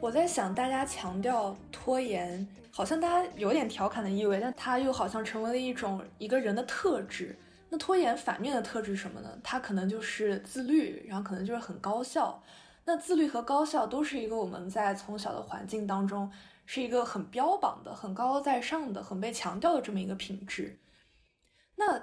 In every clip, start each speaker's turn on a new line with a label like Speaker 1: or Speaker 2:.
Speaker 1: 我在想，大家强调拖延，好像大家有点调侃的意味，但它又好像成为了一种一个人的特质。那拖延反面的特质是什么呢？它可能就是自律，然后可能就是很高效。那自律和高效都是一个我们在从小的环境当中是一个很标榜的、很高高在上的、很被强调的这么一个品质。那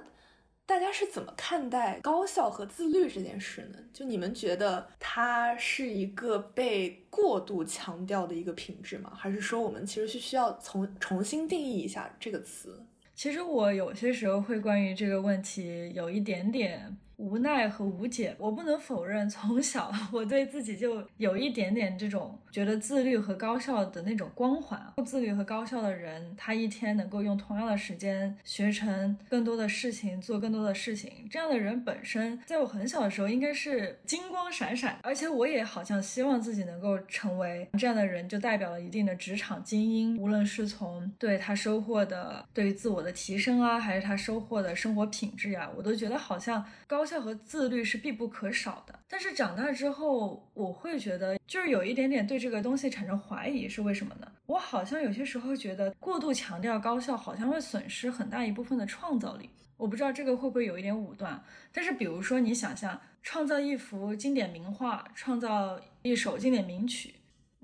Speaker 1: 大家是怎么看待高效和自律这件事呢？就你们觉得它是一个被过度强调的一个品质吗？还是说我们其实是需要从重新定义一下这个词？
Speaker 2: 其实我有些时候会关于这个问题有一点点。无奈和无解，我不能否认，从小我对自己就有一点点这种觉得自律和高效的那种光环。自律和高效的人，他一天能够用同样的时间学成更多的事情，做更多的事情。这样的人本身，在我很小的时候应该是金光闪闪，而且我也好像希望自己能够成为这样的人，就代表了一定的职场精英。无论是从对他收获的对于自我的提升啊，还是他收获的生活品质呀，我都觉得好像高。高效和自律是必不可少的，但是长大之后，我会觉得就是有一点点对这个东西产生怀疑，是为什么呢？我好像有些时候觉得过度强调高效，好像会损失很大一部分的创造力。我不知道这个会不会有一点武断，但是比如说你想象创造一幅经典名画，创造一首经典名曲，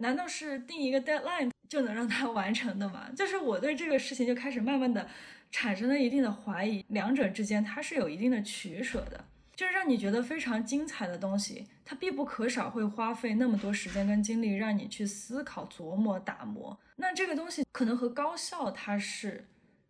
Speaker 2: 难道是定一个 deadline 就能让它完成的吗？就是我对这个事情就开始慢慢的产生了一定的怀疑，两者之间它是有一定的取舍的。就是让你觉得非常精彩的东西，它必不可少会花费那么多时间跟精力，让你去思考、琢磨、打磨。那这个东西可能和高效它是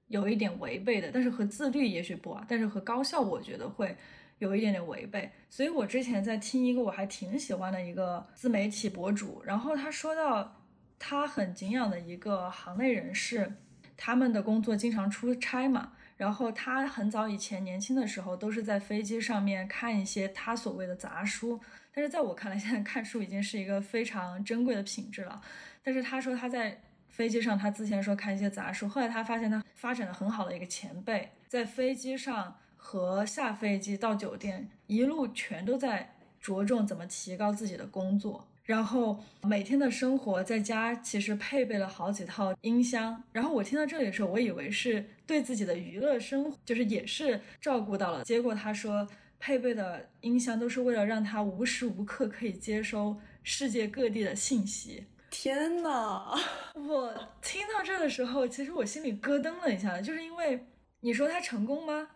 Speaker 2: 有一点违背的，但是和自律也许不啊。但是和高效，我觉得会有一点点违背。所以我之前在听一个我还挺喜欢的一个自媒体博主，然后他说到他很敬仰的一个行内人士，他们的工作经常出差嘛。然后他很早以前年轻的时候都是在飞机上面看一些他所谓的杂书，但是在我看来，现在看书已经是一个非常珍贵的品质了。但是他说他在飞机上，他之前说看一些杂书，后来他发现他发展的很好的一个前辈，在飞机上和下飞机到酒店一路全都在着重怎么提高自己的工作。然后每天的生活在家其实配备了好几套音箱。然后我听到这里的时候，我以为是对自己的娱乐生活就是也是照顾到了。结果他说配备的音箱都是为了让他无时无刻可以接收世界各地的信息。
Speaker 1: 天呐，
Speaker 2: 我听到这的时候，其实我心里咯噔了一下，就是因为你说他成功吗？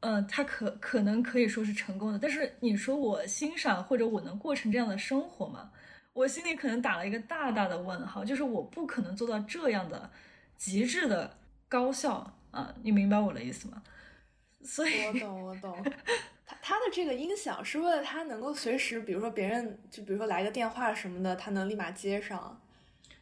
Speaker 2: 嗯，他可可能可以说是成功的。但是你说我欣赏或者我能过成这样的生活吗？我心里可能打了一个大大的问号，就是我不可能做到这样的极致的高效啊！你明白我的意思吗？所以，
Speaker 1: 我懂，我懂。他他的这个音响是为了他能够随时，比如说别人就比如说来个电话什么的，他能立马接上。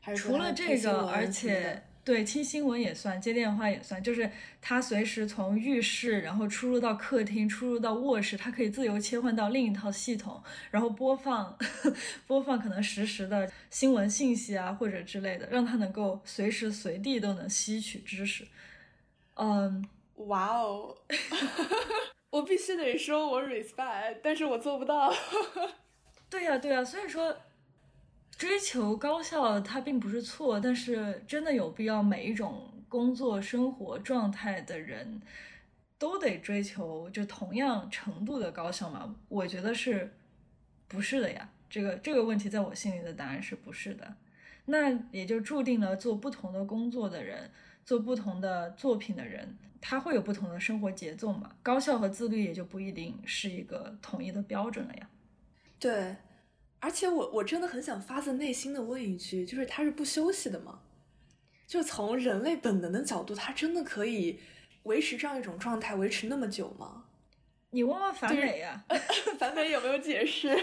Speaker 1: 还是
Speaker 2: 除了这个，而且。对，听新闻也算，接电话也算，就是他随时从浴室，然后出入到客厅，出入到卧室，他可以自由切换到另一套系统，然后播放 播放可能实时的新闻信息啊，或者之类的，让他能够随时随地都能吸取知识。嗯，
Speaker 1: 哇哦，我必须得说，我 respect，但是我做不到。
Speaker 2: 对呀，对呀，所以说。追求高效，它并不是错，但是真的有必要每一种工作生活状态的人都得追求就同样程度的高效吗？我觉得是不是的呀？这个这个问题在我心里的答案是不是的。那也就注定了做不同的工作的人，做不同的作品的人，他会有不同的生活节奏嘛？高效和自律也就不一定是一个统一的标准了呀。
Speaker 1: 对。而且我我真的很想发自内心的问一句，就是他是不休息的吗？就从人类本能的角度，他真的可以维持这样一种状态维持那么久吗？
Speaker 2: 你问问樊美呀，
Speaker 1: 樊美有没有解释？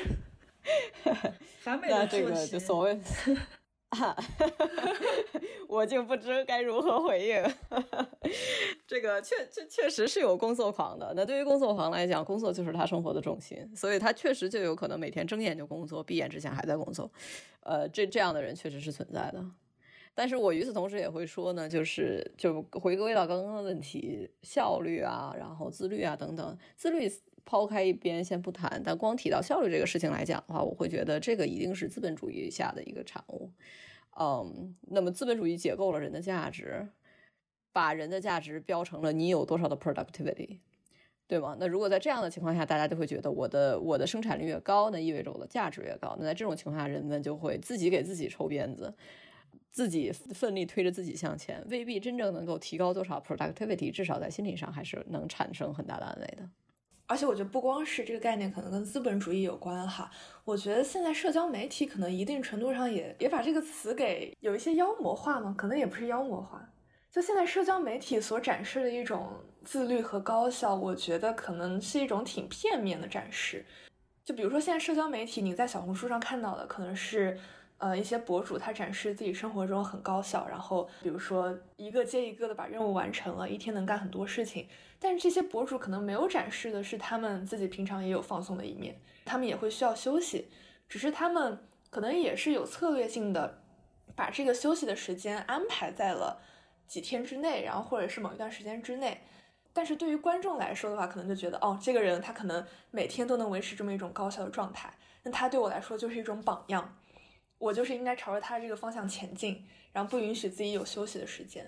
Speaker 2: 樊美的
Speaker 3: 这个就所谓。哈，我就不知该如何回应。这个确确确实是有工作狂的。那对于工作狂来讲，工作就是他生活的重心，所以他确实就有可能每天睁眼就工作，闭眼之前还在工作。呃，这这样的人确实是存在的。但是我与此同时也会说呢，就是就回归到刚刚的问题，效率啊，然后自律啊等等，自律抛开一边先不谈，但光提到效率这个事情来讲的话，我会觉得这个一定是资本主义下的一个产物。嗯，那么资本主义解构了人的价值，把人的价值标成了你有多少的 productivity，对吗？那如果在这样的情况下，大家就会觉得我的我的生产力越高，那意味着我的价值越高。那在这种情况下，人们就会自己给自己抽鞭子，自己奋力推着自己向前，未必真正能够提高多少 productivity，至少在心理上还是能产生很大的安慰的。
Speaker 1: 而且我觉得不光是这个概念，可能跟资本主义有关哈。我觉得现在社交媒体可能一定程度上也也把这个词给有一些妖魔化嘛，可能也不是妖魔化。就现在社交媒体所展示的一种自律和高效，我觉得可能是一种挺片面的展示。就比如说现在社交媒体，你在小红书上看到的可能是。呃，一些博主他展示自己生活中很高效，然后比如说一个接一个的把任务完成了，一天能干很多事情。但是这些博主可能没有展示的是他们自己平常也有放松的一面，他们也会需要休息，只是他们可能也是有策略性的把这个休息的时间安排在了几天之内，然后或者是某一段时间之内。但是对于观众来说的话，可能就觉得哦，这个人他可能每天都能维持这么一种高效的状态，那他对我来说就是一种榜样。我就是应该朝着他这个方向前进，然后不允许自己有休息的时间。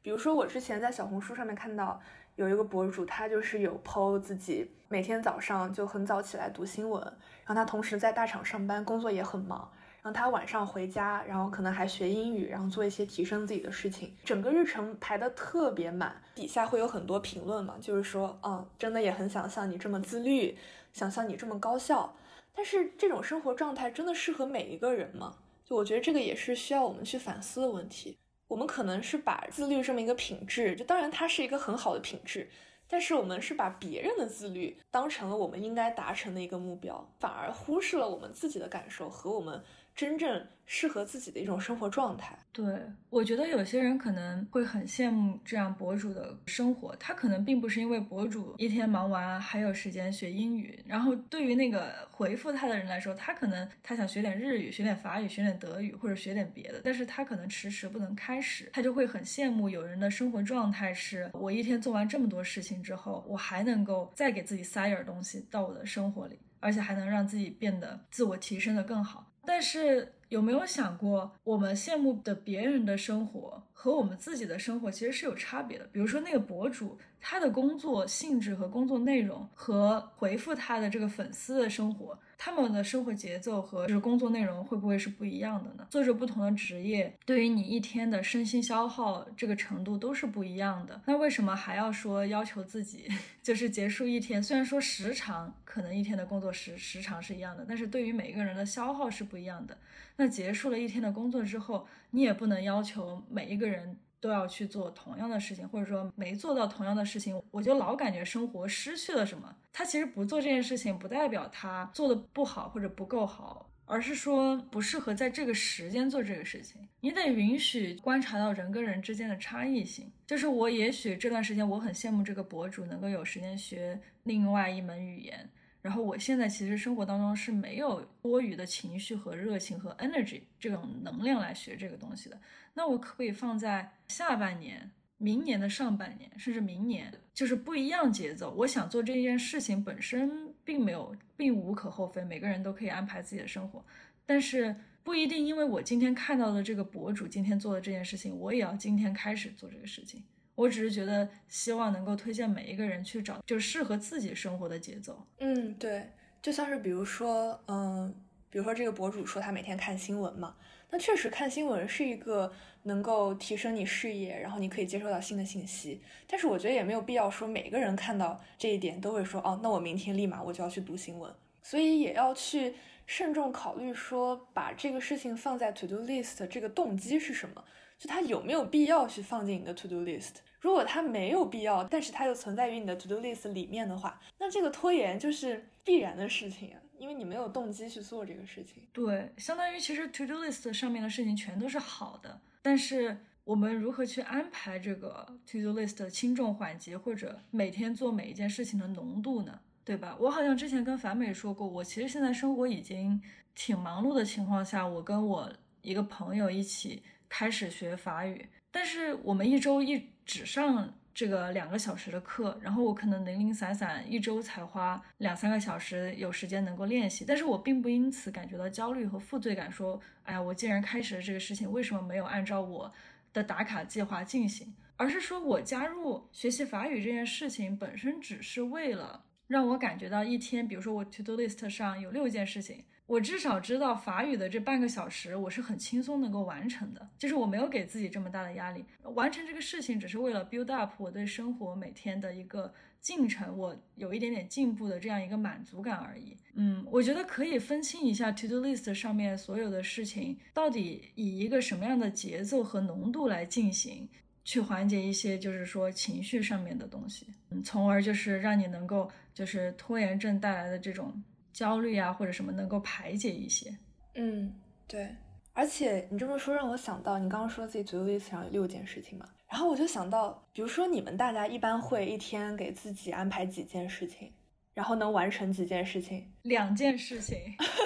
Speaker 1: 比如说，我之前在小红书上面看到有一个博主，他就是有 PO 自己每天早上就很早起来读新闻，然后他同时在大厂上班，工作也很忙，然后他晚上回家，然后可能还学英语，然后做一些提升自己的事情，整个日程排得特别满。底下会有很多评论嘛，就是说，嗯，真的也很想像你这么自律，想像你这么高效。但是这种生活状态真的适合每一个人吗？就我觉得这个也是需要我们去反思的问题。我们可能是把自律这么一个品质，就当然它是一个很好的品质，但是我们是把别人的自律当成了我们应该达成的一个目标，反而忽视了我们自己的感受和我们。真正适合自己的一种生活状态。
Speaker 2: 对，我觉得有些人可能会很羡慕这样博主的生活，他可能并不是因为博主一天忙完还有时间学英语，然后对于那个回复他的人来说，他可能他想学点日语、学点法语、学点德语或者学点别的，但是他可能迟迟不能开始，他就会很羡慕有人的生活状态是：我一天做完这么多事情之后，我还能够再给自己塞点东西到我的生活里，而且还能让自己变得自我提升的更好。但是有没有想过，我们羡慕的别人的生活和我们自己的生活其实是有差别的。比如说那个博主，他的工作性质和工作内容和回复他的这个粉丝的生活。他们的生活节奏和就是工作内容会不会是不一样的呢？做着不同的职业，对于你一天的身心消耗这个程度都是不一样的。那为什么还要说要求自己 就是结束一天？虽然说时长可能一天的工作时时长是一样的，但是对于每个人的消耗是不一样的。那结束了一天的工作之后，你也不能要求每一个人。人都要去做同样的事情，或者说没做到同样的事情，我就老感觉生活失去了什么。他其实不做这件事情，不代表他做的不好或者不够好，而是说不适合在这个时间做这个事情。你得允许观察到人跟人之间的差异性。就是我也许这段时间我很羡慕这个博主能够有时间学另外一门语言。然后我现在其实生活当中是没有多余的情绪和热情和 energy 这种能量来学这个东西的。那我可不可以放在下半年、明年的上半年，甚至明年，就是不一样节奏？我想做这件事情本身并没有，并无可厚非，每个人都可以安排自己的生活，但是不一定因为我今天看到的这个博主今天做的这件事情，我也要今天开始做这个事情。我只是觉得，希望能够推荐每一个人去找就适合自己生活的节奏。
Speaker 1: 嗯，对，就像是比如说，嗯，比如说这个博主说他每天看新闻嘛，那确实看新闻是一个能够提升你视野，然后你可以接收到新的信息。但是我觉得也没有必要说每个人看到这一点都会说，哦，那我明天立马我就要去读新闻。所以也要去慎重考虑说，把这个事情放在 to do list 这个动机是什么。就它有没有必要去放进你的 to do list？如果它没有必要，但是它又存在于你的 to do list 里面的话，那这个拖延就是必然的事情啊，因为你没有动机去做这个事情。
Speaker 2: 对，相当于其实 to do list 上面的事情全都是好的，但是我们如何去安排这个 to do list 的轻重缓急，或者每天做每一件事情的浓度呢？对吧？我好像之前跟樊美说过，我其实现在生活已经挺忙碌的情况下，我跟我一个朋友一起。开始学法语，但是我们一周一只上这个两个小时的课，然后我可能零零散散一周才花两三个小时有时间能够练习，但是我并不因此感觉到焦虑和负罪感，说，哎呀，我既然开始了这个事情，为什么没有按照我的打卡计划进行？而是说我加入学习法语这件事情本身只是为了让我感觉到一天，比如说我 to do list 上有六件事情。我至少知道法语的这半个小时，我是很轻松能够完成的，就是我没有给自己这么大的压力，完成这个事情只是为了 build up 我对生活每天的一个进程，我有一点点进步的这样一个满足感而已。嗯，我觉得可以分清一下 to do list 上面所有的事情到底以一个什么样的节奏和浓度来进行，去缓解一些就是说情绪上面的东西，嗯，从而就是让你能够就是拖延症带来的这种。焦虑啊，或者什么能够排解一些。
Speaker 1: 嗯，对。而且你这么说让我想到，你刚刚说自己 to do list 上有六件事情嘛，然后我就想到，比如说你们大家一般会一天给自己安排几件事情，然后能完成几件事情？
Speaker 2: 两件事情，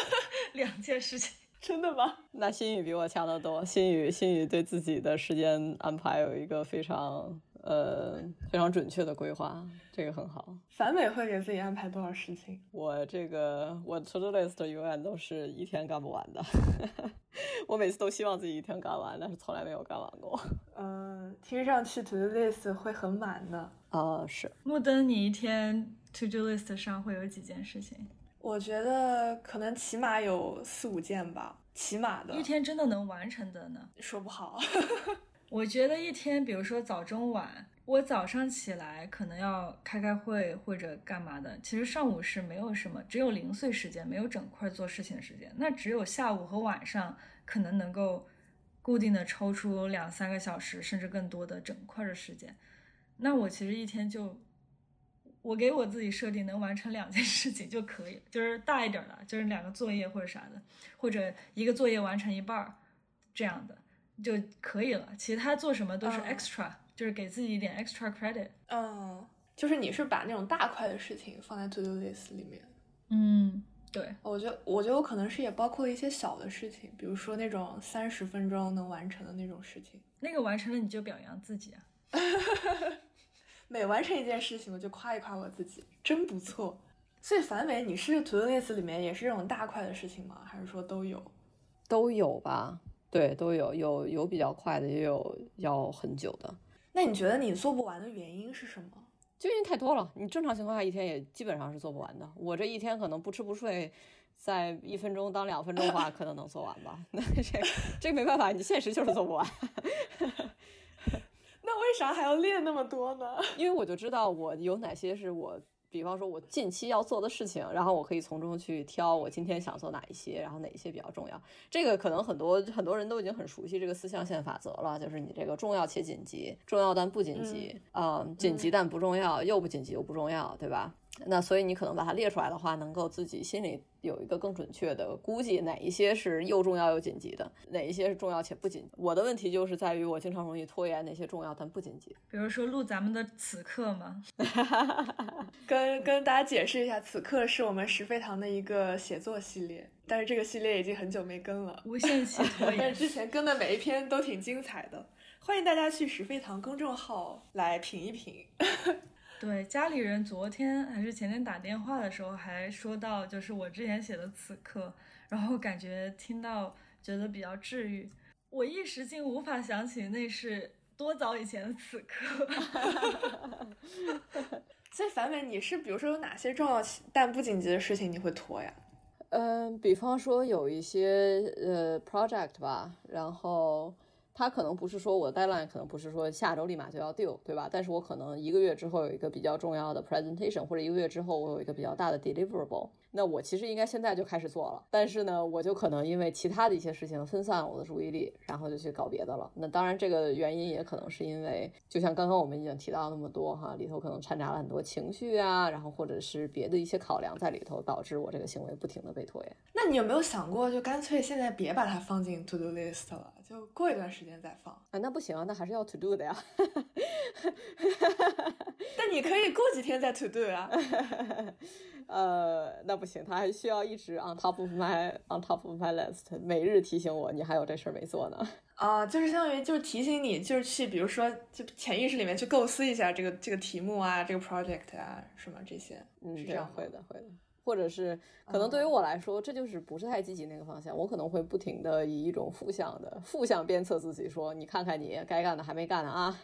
Speaker 2: 两件事情，
Speaker 1: 真的吗？
Speaker 3: 那心宇比我强得多。心宇，心宇对自己的时间安排有一个非常。呃，非常准确的规划，这个很好。
Speaker 1: 反美会给自己安排多少事情？
Speaker 3: 我这个我 to do list 永远都是一天干不完的。我每次都希望自己一天干完，但是从来没有干完过。
Speaker 1: 嗯，听上去 to do list 会很满的。
Speaker 3: 啊，是。
Speaker 2: 木灯，你一天 to do list 上会有几件事情？
Speaker 1: 我觉得可能起码有四五件吧，起码的。
Speaker 2: 一天真的能完成的呢？
Speaker 1: 说不好。
Speaker 2: 我觉得一天，比如说早中晚，我早上起来可能要开开会或者干嘛的。其实上午是没有什么，只有零碎时间，没有整块做事情的时间。那只有下午和晚上可能能够固定的抽出两三个小时，甚至更多的整块的时间。那我其实一天就，我给我自己设定能完成两件事情就可以，就是大一点的，就是两个作业或者啥的，或者一个作业完成一半儿这样的。就可以了，其他做什么都是 extra，就是给自己一点 extra credit。
Speaker 1: 嗯，就是你是把那种大块的事情放在 to do list 里面。
Speaker 2: 嗯，对，
Speaker 1: 我觉得，我觉得我可能是也包括了一些小的事情，比如说那种三十分钟能完成的那种事情。
Speaker 2: 那个完成了你就表扬自己啊。
Speaker 1: 每完成一件事情，我就夸一夸我自己，真不错。所以樊伟，你是 to do list 里面也是这种大块的事情吗？还是说都有？
Speaker 3: 都有吧。对，都有有有比较快的，也有要很久的。
Speaker 1: 那你觉得你做不完的原因是什么？
Speaker 3: 就因为太多了。你正常情况下一天也基本上是做不完的。我这一天可能不吃不睡，在一分钟当两分钟的话，可能能做完吧。那这这没办法，你现实就是做不完。
Speaker 1: 那为啥还要练那么多呢？
Speaker 3: 因为我就知道我有哪些是我。比方说，我近期要做的事情，然后我可以从中去挑我今天想做哪一些，然后哪一些比较重要。这个可能很多很多人都已经很熟悉这个四象限法则了，就是你这个重要且紧急，重要但不紧急，嗯，紧急但不重要，又不紧急又不重要，对吧？那所以你可能把它列出来的话，能够自己心里有一个更准确的估计，哪一些是又重要又紧急的，哪一些是重要且不紧。我的问题就是在于我经常容易拖延那些重要但不紧急。
Speaker 2: 比如说录咱们的此刻嘛，
Speaker 1: 跟跟大家解释一下，此刻是我们石飞堂的一个写作系列，但是这个系列已经很久没更了，
Speaker 2: 无限期拖延。
Speaker 1: 但是之前更的每一篇都挺精彩的，欢迎大家去石飞堂公众号来品一品。
Speaker 2: 对，家里人昨天还是前天打电话的时候还说到，就是我之前写的此刻，然后感觉听到觉得比较治愈。我一时竟无法想起那是多早以前的此刻。
Speaker 1: 所以樊伟，你是比如说有哪些重要但不紧急的事情你会拖呀？
Speaker 3: 嗯，比方说有一些呃 project 吧，然后。他可能不是说我的 deadline 可能不是说下周立马就要 due，对吧？但是我可能一个月之后有一个比较重要的 presentation，或者一个月之后我有一个比较大的 deliverable。那我其实应该现在就开始做了，但是呢，我就可能因为其他的一些事情分散我的注意力，然后就去搞别的了。那当然，这个原因也可能是因为，就像刚刚我们已经提到那么多哈，里头可能掺杂了很多情绪啊，然后或者是别的一些考量在里头，导致我这个行为不停的被拖延。
Speaker 1: 那你有没有想过，就干脆现在别把它放进 to do list 了，就过一段时间再放？
Speaker 3: 啊，那不行啊，那还是要 to do 的呀。
Speaker 1: 但你可以过几天再 to do 啊。
Speaker 3: 呃，那不行，他还需要一直 on top of my on top of my list，每日提醒我你还有这事儿没做呢。
Speaker 1: 啊，就是相当于就是提醒你，就是去比如说就潜意识里面去构思一下这个这个题目啊，这个 project 啊什么这些。
Speaker 3: 嗯，
Speaker 1: 这样
Speaker 3: 会的会的。或者是可能对于我来说，这就是不是太积极那个方向，我可能会不停的以一种负向的负向鞭策自己，说你看看你该干的还没干呢啊，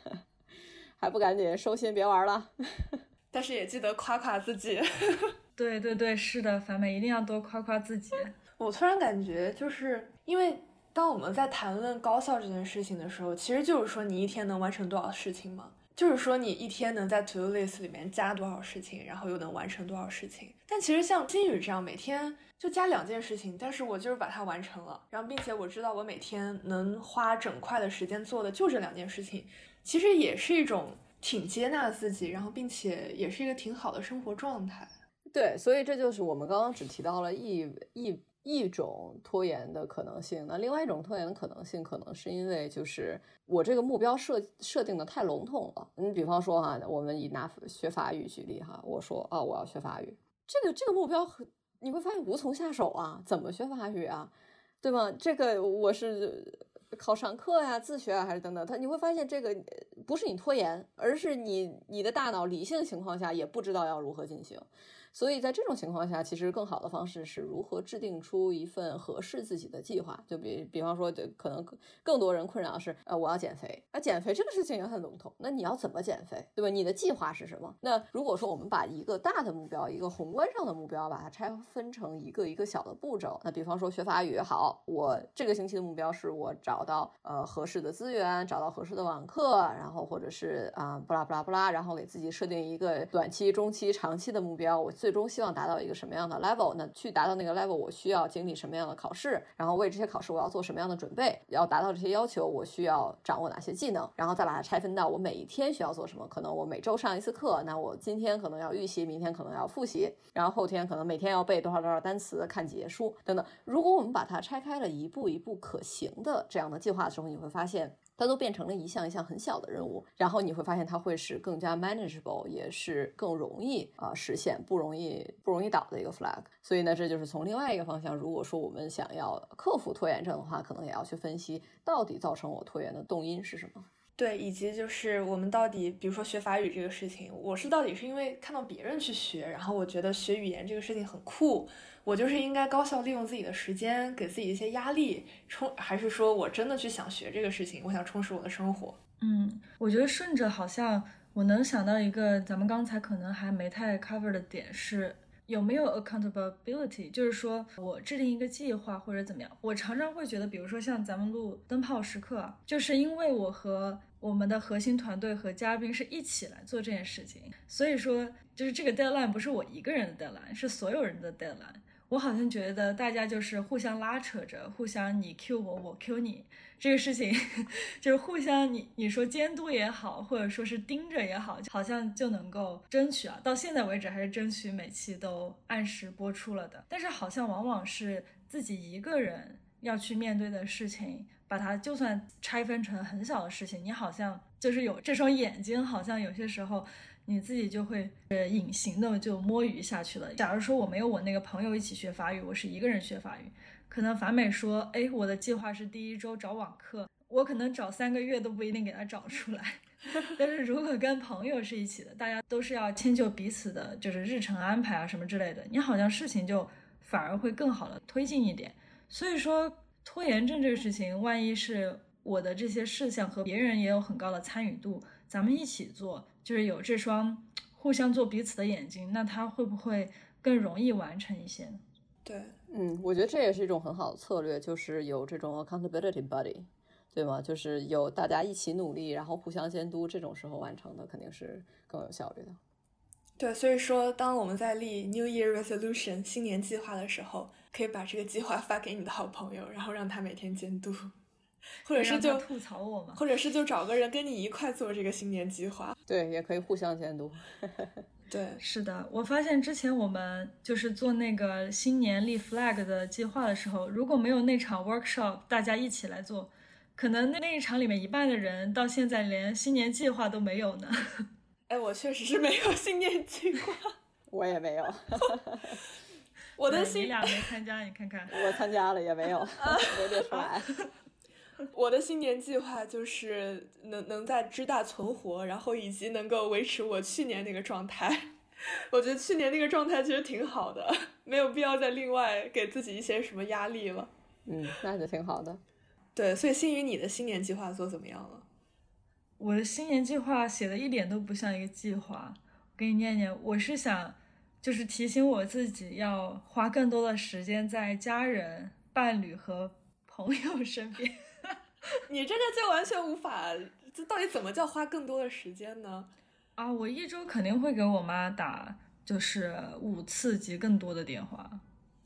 Speaker 3: 还不赶紧收心别玩了。
Speaker 1: 但是也记得夸夸自己。
Speaker 2: 对对对，是的，凡美一定要多夸夸自己。
Speaker 1: 我突然感觉，就是因为当我们在谈论高效这件事情的时候，其实就是说你一天能完成多少事情吗？就是说你一天能在 to do list 里面加多少事情，然后又能完成多少事情。但其实像金宇这样，每天就加两件事情，但是我就是把它完成了，然后并且我知道我每天能花整块的时间做的就这两件事情，其实也是一种挺接纳自己，然后并且也是一个挺好的生活状态。
Speaker 3: 对，所以这就是我们刚刚只提到了一一。一种拖延的可能性，那另外一种拖延的可能性，可能是因为就是我这个目标设设定的太笼统了。你比方说哈，我们以拿学法语举例哈，我说哦，我要学法语，这个这个目标很，你会发现无从下手啊，怎么学法语啊，对吗？这个我是考上课呀，自学啊，还是等等，他你会发现这个不是你拖延，而是你你的大脑理性情况下也不知道要如何进行。所以在这种情况下，其实更好的方式是如何制定出一份合适自己的计划。就比比方说，就可能更多人困扰是，呃，我要减肥。啊，减肥这个事情也很笼统。那你要怎么减肥，对吧？你的计划是什么？那如果说我们把一个大的目标，一个宏观上的目标，把它拆分成一个一个小的步骤。那比方说学法语，好，我这个星期的目标是我找到呃合适的资源，找到合适的网课，然后或者是啊，不拉不拉不拉，然后给自己设定一个短期、中期、长期的目标。我。最终希望达到一个什么样的 level？那去达到那个 level，我需要经历什么样的考试？然后为这些考试，我要做什么样的准备？要达到这些要求，我需要掌握哪些技能？然后再把它拆分到我每一天需要做什么？可能我每周上一次课，那我今天可能要预习，明天可能要复习，然后后天可能每天要背多少多少单词，看几页书等等。如果我们把它拆开了一步一步可行的这样的计划的时候，你会发现。它都变成了一项一项很小的任务，然后你会发现它会是更加 manageable，也是更容易啊实现，不容易不容易倒的一个 flag。所以呢，这就是从另外一个方向，如果说我们想要克服拖延症的话，可能也要去分析到底造成我拖延的动因是什么。
Speaker 1: 对，以及就是我们到底，比如说学法语这个事情，我是到底是因为看到别人去学，然后我觉得学语言这个事情很酷。我就是应该高效利用自己的时间，给自己一些压力充，还是说我真的去想学这个事情，我想充实我的生活？
Speaker 2: 嗯，我觉得顺着好像我能想到一个咱们刚才可能还没太 cover 的点是有没有 accountability，就是说我制定一个计划或者怎么样。我常常会觉得，比如说像咱们录灯泡时刻，就是因为我和我们的核心团队和嘉宾是一起来做这件事情，所以说就是这个 deadline 不是我一个人的 deadline，是所有人的 deadline。我好像觉得大家就是互相拉扯着，互相你 Q 我，我 Q 你，这个事情 就是互相你你说监督也好，或者说是盯着也好，好像就能够争取啊。到现在为止还是争取每期都按时播出了的。但是好像往往是自己一个人要去面对的事情，把它就算拆分成很小的事情，你好像就是有这双眼睛，好像有些时候。你自己就会呃隐形的就摸鱼下去了。假如说我没有我那个朋友一起学法语，我是一个人学法语，可能法美说，哎，我的计划是第一周找网课，我可能找三个月都不一定给他找出来。但是如果跟朋友是一起的，大家都是要迁就彼此的，就是日程安排啊什么之类的，你好像事情就反而会更好的推进一点。所以说拖延症这个事情，万一是我的这些事项和别人也有很高的参与度，咱们一起做。就是有这双互相做彼此的眼睛，那他会不会更容易完成一些呢？
Speaker 1: 对，
Speaker 3: 嗯，我觉得这也是一种很好的策略，就是有这种 accountability buddy，对吗？就是有大家一起努力，然后互相监督，这种时候完成的肯定是更有效率的。
Speaker 1: 对，所以说，当我们在立 New Year Resolution 新年计划的时候，可以把这个计划发给你的好朋友，然后让他每天监督。或者是就
Speaker 2: 吐槽我嘛，
Speaker 1: 或者是就找个人跟你一块做这个新年计划，
Speaker 3: 对，也可以互相监督。
Speaker 1: 对，
Speaker 2: 是的，我发现之前我们就是做那个新年立 flag 的计划的时候，如果没有那场 workshop，大家一起来做，可能那那一场里面一半的人到现在连新年计划都没有呢。
Speaker 1: 哎，我确实是没有新年计划。
Speaker 3: 我也没有。
Speaker 1: 我的新
Speaker 2: 你俩没参加，你看看。
Speaker 3: 我参加了也没有，没列出来。
Speaker 1: 我的新年计划就是能能在知大存活，然后以及能够维持我去年那个状态。我觉得去年那个状态其实挺好的，没有必要再另外给自己一些什么压力了。
Speaker 3: 嗯，那就挺好的。
Speaker 1: 对，所以心宇，你的新年计划做怎么样了？
Speaker 2: 我的新年计划写的一点都不像一个计划，我给你念念。我是想，就是提醒我自己要花更多的时间在家人、伴侣和朋友身边。
Speaker 1: 你这个就完全无法，这到底怎么叫花更多的时间呢？
Speaker 2: 啊，我一周肯定会给我妈打，就是五次及更多的电话。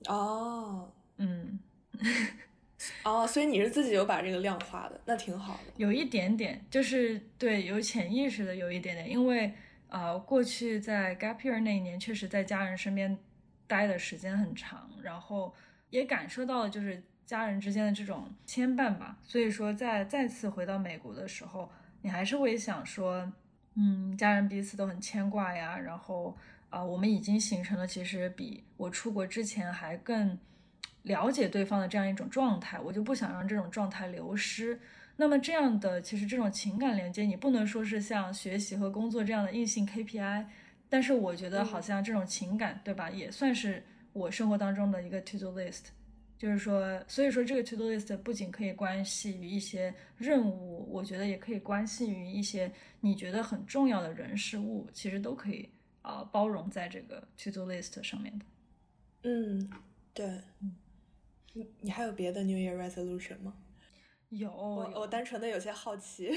Speaker 1: 哦，
Speaker 2: 嗯，
Speaker 1: 哦，所以你是自己有把这个量化的，那挺好的。
Speaker 2: 有一点点，就是对，有潜意识的有一点点，因为呃，过去在 gap year 那一年，确实在家人身边待的时间很长，然后也感受到了就是家人之间的这种牵绊吧。所以说，在再次回到美国的时候，你还是会想说。嗯，家人彼此都很牵挂呀，然后啊，我们已经形成了其实比我出国之前还更了解对方的这样一种状态，我就不想让这种状态流失。那么这样的其实这种情感连接，你不能说是像学习和工作这样的硬性 KPI，但是我觉得好像这种情感，对吧，也算是我生活当中的一个 to do list。就是说，所以说这个 to do list 不仅可以关系于一些任务，我觉得也可以关系于一些你觉得很重要的人事物，其实都可以啊包容在这个 to do list 上面的。
Speaker 1: 嗯，对。你你还有别的 New Year resolution 吗？
Speaker 2: 有，
Speaker 1: 我我单纯的有些好奇，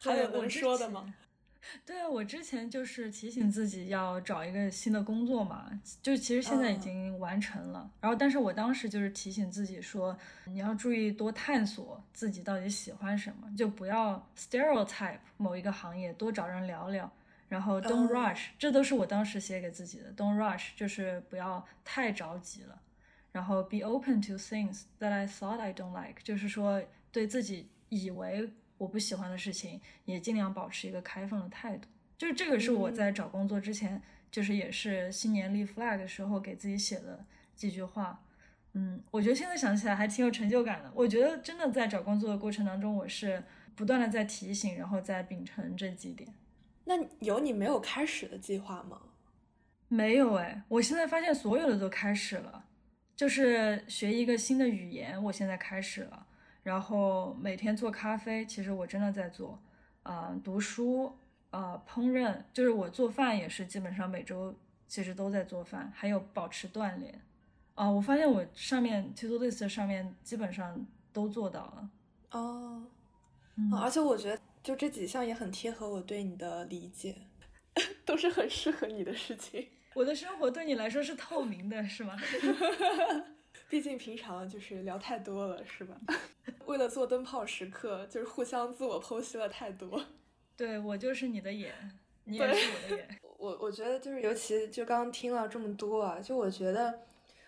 Speaker 1: 还有能说的吗？
Speaker 2: 对啊，我之前就是提醒自己要找一个新的工作嘛，就其实现在已经完成了。然后，但是我当时就是提醒自己说，你要注意多探索自己到底喜欢什么，就不要 stereotype 某一个行业，多找人聊聊。然后 don't rush，这都是我当时写给自己的。don't rush 就是不要太着急了。然后 be open to things that I thought I don't like，就是说对自己以为。我不喜欢的事情，也尽量保持一个开放的态度。就是这个是我在找工作之前，就是也是新年立 flag 的时候给自己写的几句话。嗯，我觉得现在想起来还挺有成就感的。我觉得真的在找工作的过程当中，我是不断的在提醒，然后在秉承这几点。
Speaker 1: 那有你没有开始的计划吗？
Speaker 2: 没有哎，我现在发现所有的都开始了，就是学一个新的语言，我现在开始了。然后每天做咖啡，其实我真的在做，啊，读书，啊，烹饪，就是我做饭也是基本上每周其实都在做饭，还有保持锻炼，啊，我发现我上面 to do list 上面基本上都做到了，
Speaker 1: 哦，而且我觉得就这几项也很贴合我对你的理解，都是很适合你的事情。
Speaker 2: 我的生活对你来说是透明的，是吗？
Speaker 1: 毕竟平常就是聊太多了，是吧？为了做灯泡时刻，就是互相自我剖析了太多。
Speaker 2: 对我就是你的眼，你也是我的眼。
Speaker 1: 我我觉得就是，尤其就刚刚听了这么多啊，就我觉得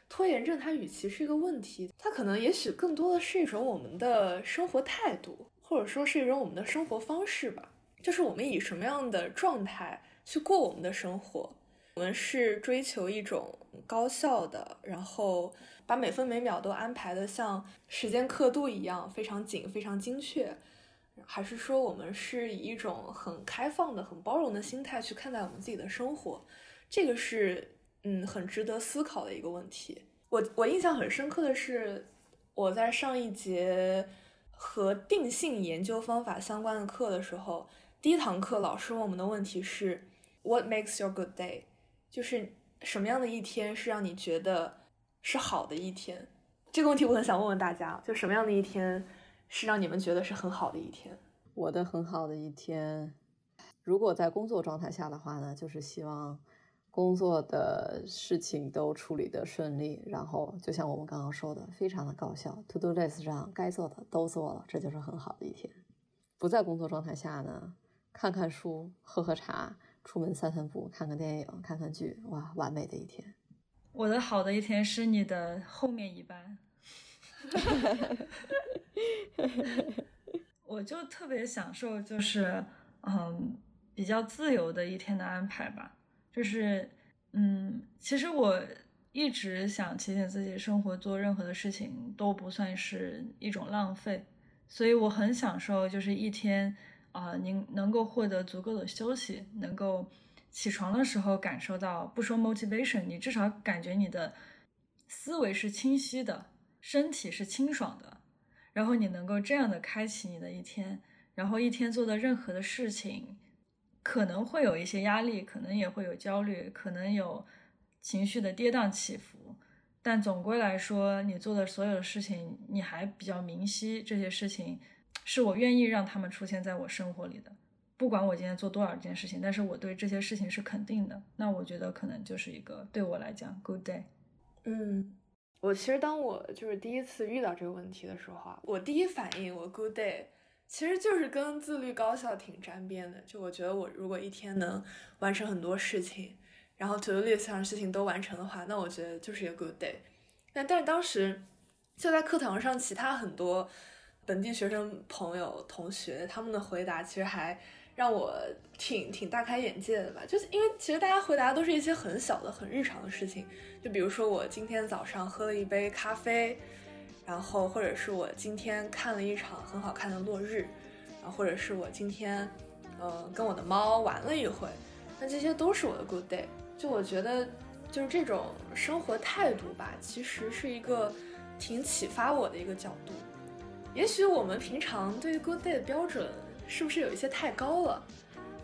Speaker 1: 拖延症它与其是一个问题，它可能也许更多的是一种我们的生活态度，或者说是一种我们的生活方式吧。就是我们以什么样的状态去过我们的生活。我们是追求一种高效的，然后把每分每秒都安排的像时间刻度一样非常紧、非常精确，还是说我们是以一种很开放的、很包容的心态去看待我们自己的生活？这个是嗯很值得思考的一个问题。我我印象很深刻的是，我在上一节和定性研究方法相关的课的时候，第一堂课老师问我们的问题是：What makes your good day？就是什么样的一天是让你觉得是好的一天？这个问题我很想问问大家，就什么样的一天是让你们觉得是很好的一天？
Speaker 3: 我的很好的一天，如果在工作状态下的话呢，就是希望工作的事情都处理的顺利，然后就像我们刚刚说的，非常的高效，to do list 上该做的都做了，这就是很好的一天。不在工作状态下呢，看看书，喝喝茶。出门散散步，看看电影，看看剧，哇，完美的一天。
Speaker 2: 我的好的一天是你的后面一半。我就特别享受，就是嗯，比较自由的一天的安排吧。就是嗯，其实我一直想提醒自己，生活做任何的事情都不算是一种浪费，所以我很享受，就是一天啊，您能够获得足够的休息，能够起床的时候感受到，不说 motivation，你至少感觉你的思维是清晰的，身体是清爽的，然后你能够这样的开启你的一天，然后一天做的任何的事情。可能会有一些压力，可能也会有焦虑，可能有情绪的跌宕起伏，但总归来说，你做的所有的事情，你还比较明晰，这些事情是我愿意让他们出现在我生活里的。不管我今天做多少件事情，但是我对这些事情是肯定的，那我觉得可能就是一个对我来讲 good day。
Speaker 1: 嗯，我其实当我就是第一次遇到这个问题的时候啊，我第一反应我 good day。其实就是跟自律高效挺沾边的，就我觉得我如果一天能完成很多事情，然后 to do list 上事情都完成的话，那我觉得就是一个 good day。但但是当时就在课堂上，其他很多本地学生朋友同学他们的回答其实还让我挺挺大开眼界的吧，就是因为其实大家回答都是一些很小的、很日常的事情，就比如说我今天早上喝了一杯咖啡。然后，或者是我今天看了一场很好看的落日，然后或者是我今天，呃，跟我的猫玩了一回，那这些都是我的 good day。就我觉得，就是这种生活态度吧，其实是一个挺启发我的一个角度。也许我们平常对于 good day 的标准是不是有一些太高了？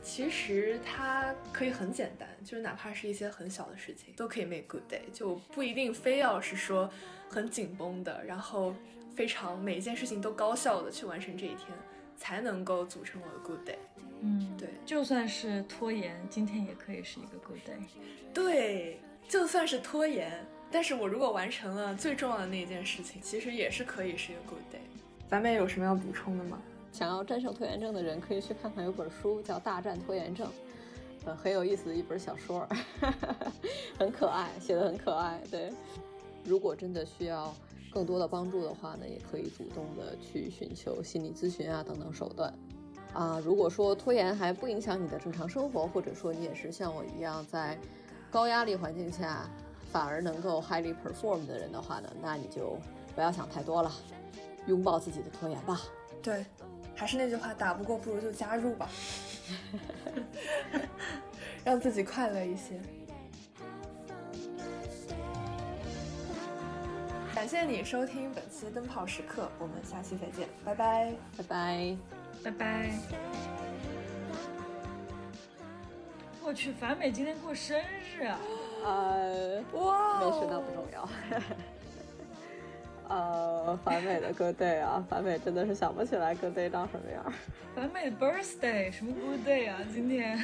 Speaker 1: 其实它可以很简单，就是哪怕是一些很小的事情，都可以 make good day，就不一定非要是说。很紧绷的，然后非常每一件事情都高效的去完成这一天，才能够组成我的 good day。
Speaker 2: 嗯，
Speaker 1: 对，
Speaker 2: 就算是拖延，今天也可以是一个 good day。
Speaker 1: 对，就算是拖延，但是我如果完成了最重要的那一件事情，其实也是可以是一个 good day。咱们有什么要补充的吗？
Speaker 3: 想要战胜拖延症的人可以去看看有本书叫《大战拖延症》，呃，很有意思的一本小说，很可爱，写的很可爱，对。如果真的需要更多的帮助的话呢，也可以主动的去寻求心理咨询啊等等手段。啊，如果说拖延还不影响你的正常生活，或者说你也是像我一样在高压力环境下反而能够 highly perform 的人的话呢，那你就不要想太多了，拥抱自己的拖延吧。
Speaker 1: 对，还是那句话，打不过不如就加入吧，让自己快乐一些。感谢你收听本期灯泡时刻，我们下期再见，拜拜，
Speaker 3: 拜拜，
Speaker 2: 拜拜。我去，樊美今天过生日啊！
Speaker 3: 呃，
Speaker 1: 哇，
Speaker 3: 没事，那不重要。呃，樊美的 Good Day 啊，樊美真的是想不起来 Good Day 长什么样。
Speaker 2: 樊美的 Birthday 什么 Good Day 啊？今天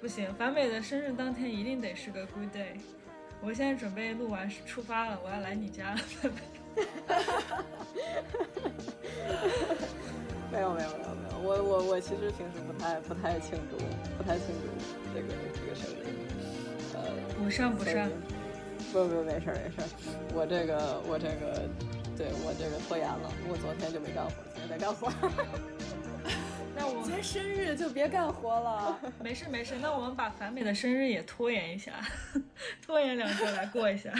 Speaker 2: 不行，樊美的生日当天一定得是个 Good Day。我现在准备录完出发了，我要来你家了。
Speaker 3: 没有没有没有没有，我我我其实平时不太不太庆祝不太庆祝这个这个生日，呃，
Speaker 2: 不上不上，
Speaker 3: 不不没事没事，我这个我这个对我这个拖延了，我昨天就没干活，今天在干活。
Speaker 2: 那我
Speaker 1: 今天生日就别干活了，
Speaker 2: 没事没事。那我们把樊美的生日也拖延一下，拖延两周来过一下。